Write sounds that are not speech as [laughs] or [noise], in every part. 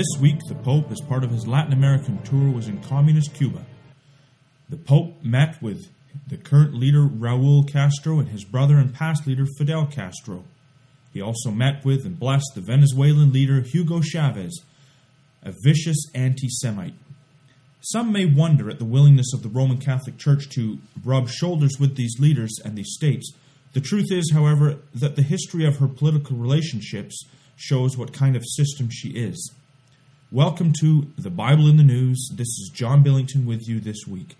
This week, the Pope, as part of his Latin American tour, was in communist Cuba. The Pope met with the current leader Raul Castro and his brother and past leader Fidel Castro. He also met with and blessed the Venezuelan leader Hugo Chavez, a vicious anti Semite. Some may wonder at the willingness of the Roman Catholic Church to rub shoulders with these leaders and these states. The truth is, however, that the history of her political relationships shows what kind of system she is. Welcome to the Bible in the News. This is John Billington with you this week.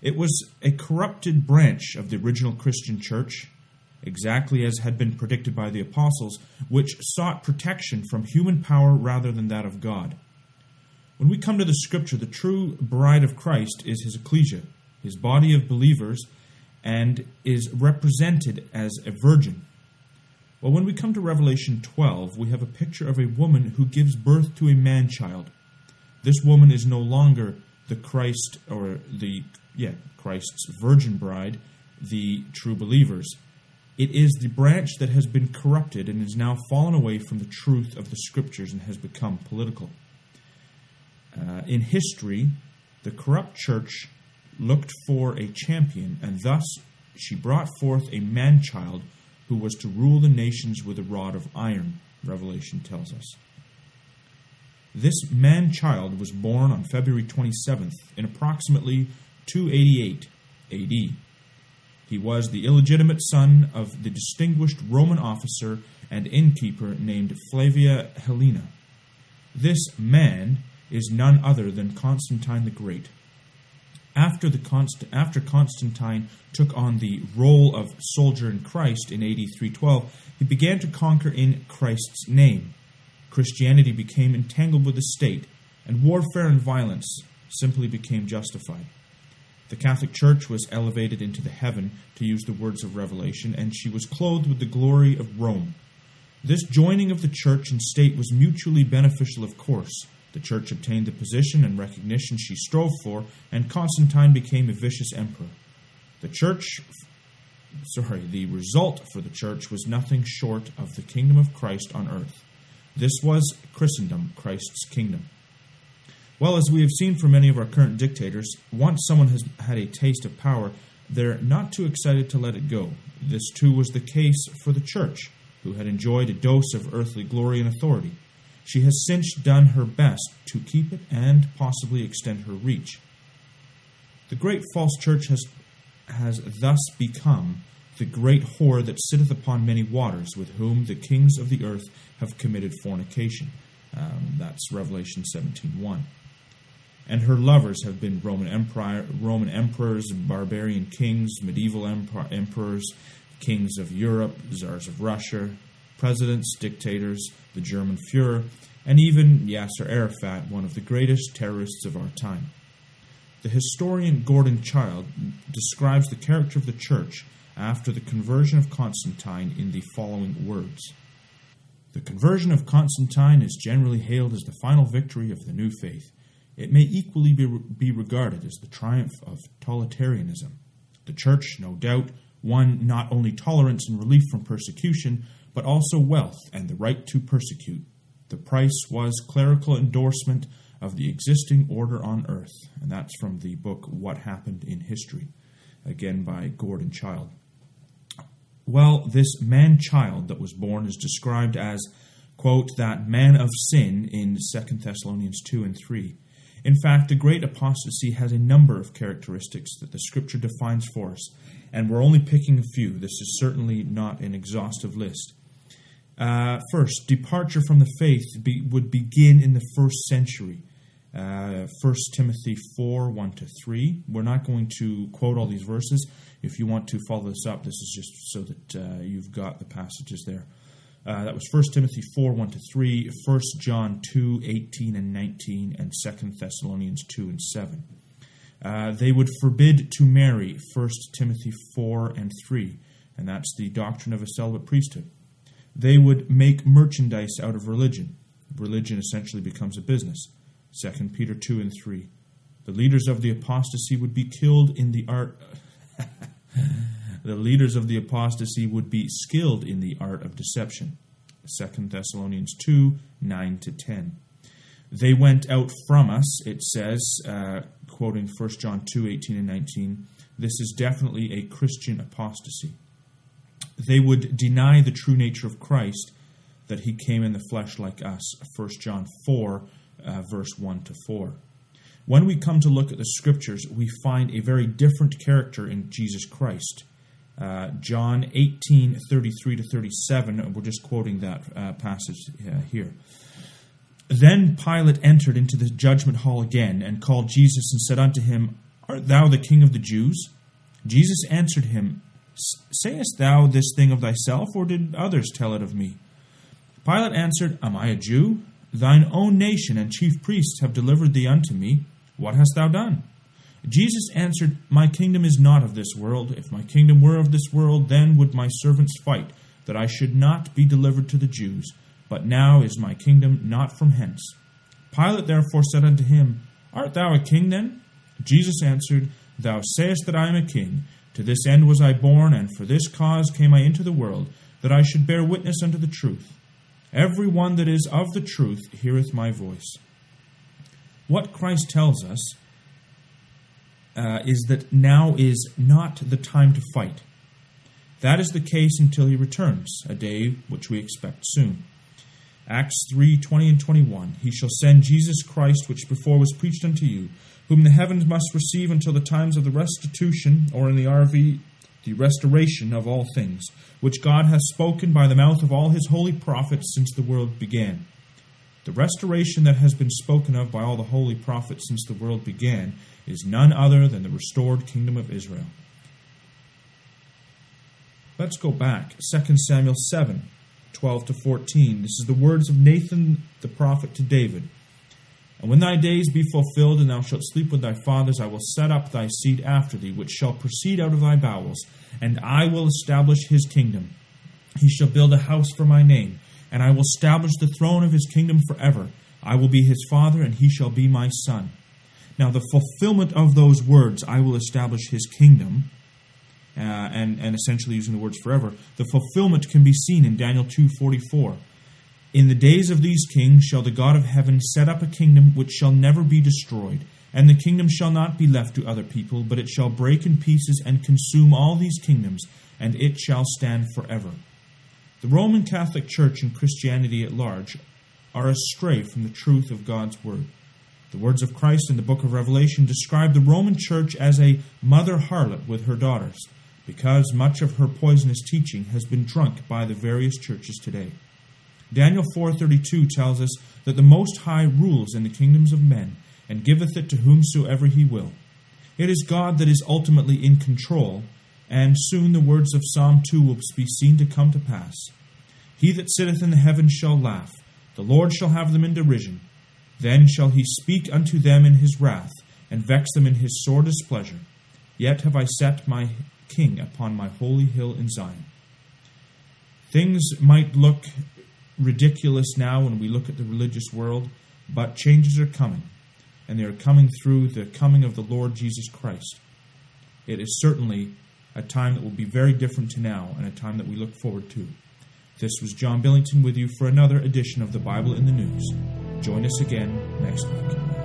It was a corrupted branch of the original Christian church, exactly as had been predicted by the apostles, which sought protection from human power rather than that of God. When we come to the scripture, the true bride of Christ is his ecclesia, his body of believers, and is represented as a virgin. Well, when we come to Revelation 12, we have a picture of a woman who gives birth to a man child. This woman is no longer the Christ or the yeah, Christ's virgin bride, the true believers. It is the branch that has been corrupted and is now fallen away from the truth of the scriptures and has become political. Uh, in history, the corrupt church looked for a champion, and thus she brought forth a man child who was to rule the nations with a rod of iron, Revelation tells us. This man child was born on February 27th in approximately 288 AD. He was the illegitimate son of the distinguished Roman officer and innkeeper named Flavia Helena. This man is none other than Constantine the Great. After, the Const- after Constantine took on the role of soldier in Christ in AD 312, he began to conquer in Christ's name. Christianity became entangled with the state, and warfare and violence simply became justified. The Catholic Church was elevated into the heaven, to use the words of Revelation, and she was clothed with the glory of Rome. This joining of the church and state was mutually beneficial, of course. The church obtained the position and recognition she strove for, and Constantine became a vicious emperor. The church, sorry, the result for the church was nothing short of the kingdom of Christ on earth. This was Christendom, Christ's kingdom. Well, as we have seen from many of our current dictators, once someone has had a taste of power, they're not too excited to let it go. This too was the case for the church, who had enjoyed a dose of earthly glory and authority. She has since done her best to keep it and possibly extend her reach. The great false church has, has thus become the great whore that sitteth upon many waters, with whom the kings of the earth have committed fornication. Um, that's Revelation 17.1. And her lovers have been Roman, empire, Roman emperors, barbarian kings, medieval emperors, kings of Europe, czars of Russia, presidents, dictators, the German Fuhrer, and even Yasser Arafat, one of the greatest terrorists of our time. The historian Gordon Childe describes the character of the church after the conversion of Constantine in the following words The conversion of Constantine is generally hailed as the final victory of the new faith. It may equally be, be regarded as the triumph of totalitarianism. The church, no doubt, won not only tolerance and relief from persecution, but also wealth and the right to persecute. The price was clerical endorsement of the existing order on earth. And that's from the book What Happened in History, again by Gordon Childe. Well, this man child that was born is described as, quote, that man of sin in 2 Thessalonians 2 and 3. In fact, the great apostasy has a number of characteristics that the scripture defines for us, and we're only picking a few. This is certainly not an exhaustive list. Uh, first, departure from the faith be, would begin in the first century. Uh, 1 Timothy 4 1 to 3. We're not going to quote all these verses. If you want to follow this up, this is just so that uh, you've got the passages there. Uh, that was 1 Timothy 4 1 to 3, 1 John 2 18 and 19, and 2 Thessalonians 2 and 7. Uh, they would forbid to marry 1 Timothy 4 and 3, and that's the doctrine of a celibate priesthood. They would make merchandise out of religion. Religion essentially becomes a business. 2 Peter 2 and 3. The leaders of the apostasy would be killed in the art. [laughs] the leaders of the apostasy would be skilled in the art of deception. 2 Thessalonians 2 9 to 10. They went out from us, it says, uh, quoting 1 John 2 18 and 19. This is definitely a Christian apostasy. They would deny the true nature of Christ, that he came in the flesh like us, 1 John 4, uh, verse 1 to 4. When we come to look at the scriptures, we find a very different character in Jesus Christ. Uh, John 18, 33 to 37, we're just quoting that uh, passage uh, here. Then Pilate entered into the judgment hall again, and called Jesus, and said unto him, Art thou the king of the Jews? Jesus answered him, Sayest thou this thing of thyself, or did others tell it of me? Pilate answered, Am I a Jew? Thine own nation and chief priests have delivered thee unto me. What hast thou done? Jesus answered, My kingdom is not of this world. If my kingdom were of this world, then would my servants fight, that I should not be delivered to the Jews. But now is my kingdom not from hence. Pilate therefore said unto him, Art thou a king then? Jesus answered, Thou sayest that I am a king. To this end was I born, and for this cause came I into the world, that I should bear witness unto the truth. Every one that is of the truth heareth my voice. What Christ tells us uh, is that now is not the time to fight. That is the case until he returns, a day which we expect soon. Acts 3 20 and 21. He shall send Jesus Christ, which before was preached unto you, whom the heavens must receive until the times of the restitution, or in the RV, the restoration of all things, which God hath spoken by the mouth of all his holy prophets since the world began. The restoration that has been spoken of by all the holy prophets since the world began is none other than the restored kingdom of Israel. Let's go back. 2 Samuel 7 12 to 14. This is the words of Nathan the prophet to David. And when thy days be fulfilled, and thou shalt sleep with thy fathers, I will set up thy seed after thee, which shall proceed out of thy bowels, and I will establish his kingdom. He shall build a house for my name, and I will establish the throne of his kingdom forever. I will be his father, and he shall be my son. Now, the fulfillment of those words, I will establish his kingdom, uh, and, and essentially using the words forever, the fulfillment can be seen in Daniel 2.44. In the days of these kings shall the God of heaven set up a kingdom which shall never be destroyed, and the kingdom shall not be left to other people, but it shall break in pieces and consume all these kingdoms, and it shall stand forever. The Roman Catholic Church and Christianity at large are astray from the truth of God's Word. The words of Christ in the book of Revelation describe the Roman Church as a mother harlot with her daughters, because much of her poisonous teaching has been drunk by the various churches today. Daniel 4:32 tells us that the most high rules in the kingdoms of men and giveth it to whomsoever he will. It is God that is ultimately in control, and soon the words of Psalm 2 will be seen to come to pass. He that sitteth in the heavens shall laugh, the Lord shall have them in derision. Then shall he speak unto them in his wrath, and vex them in his sore displeasure. Yet have I set my king upon my holy hill in Zion. Things might look ridiculous now when we look at the religious world, but changes are coming, and they are coming through the coming of the Lord Jesus Christ. It is certainly a time that will be very different to now, and a time that we look forward to. This was John Billington with you for another edition of the Bible in the News. Join us again next week.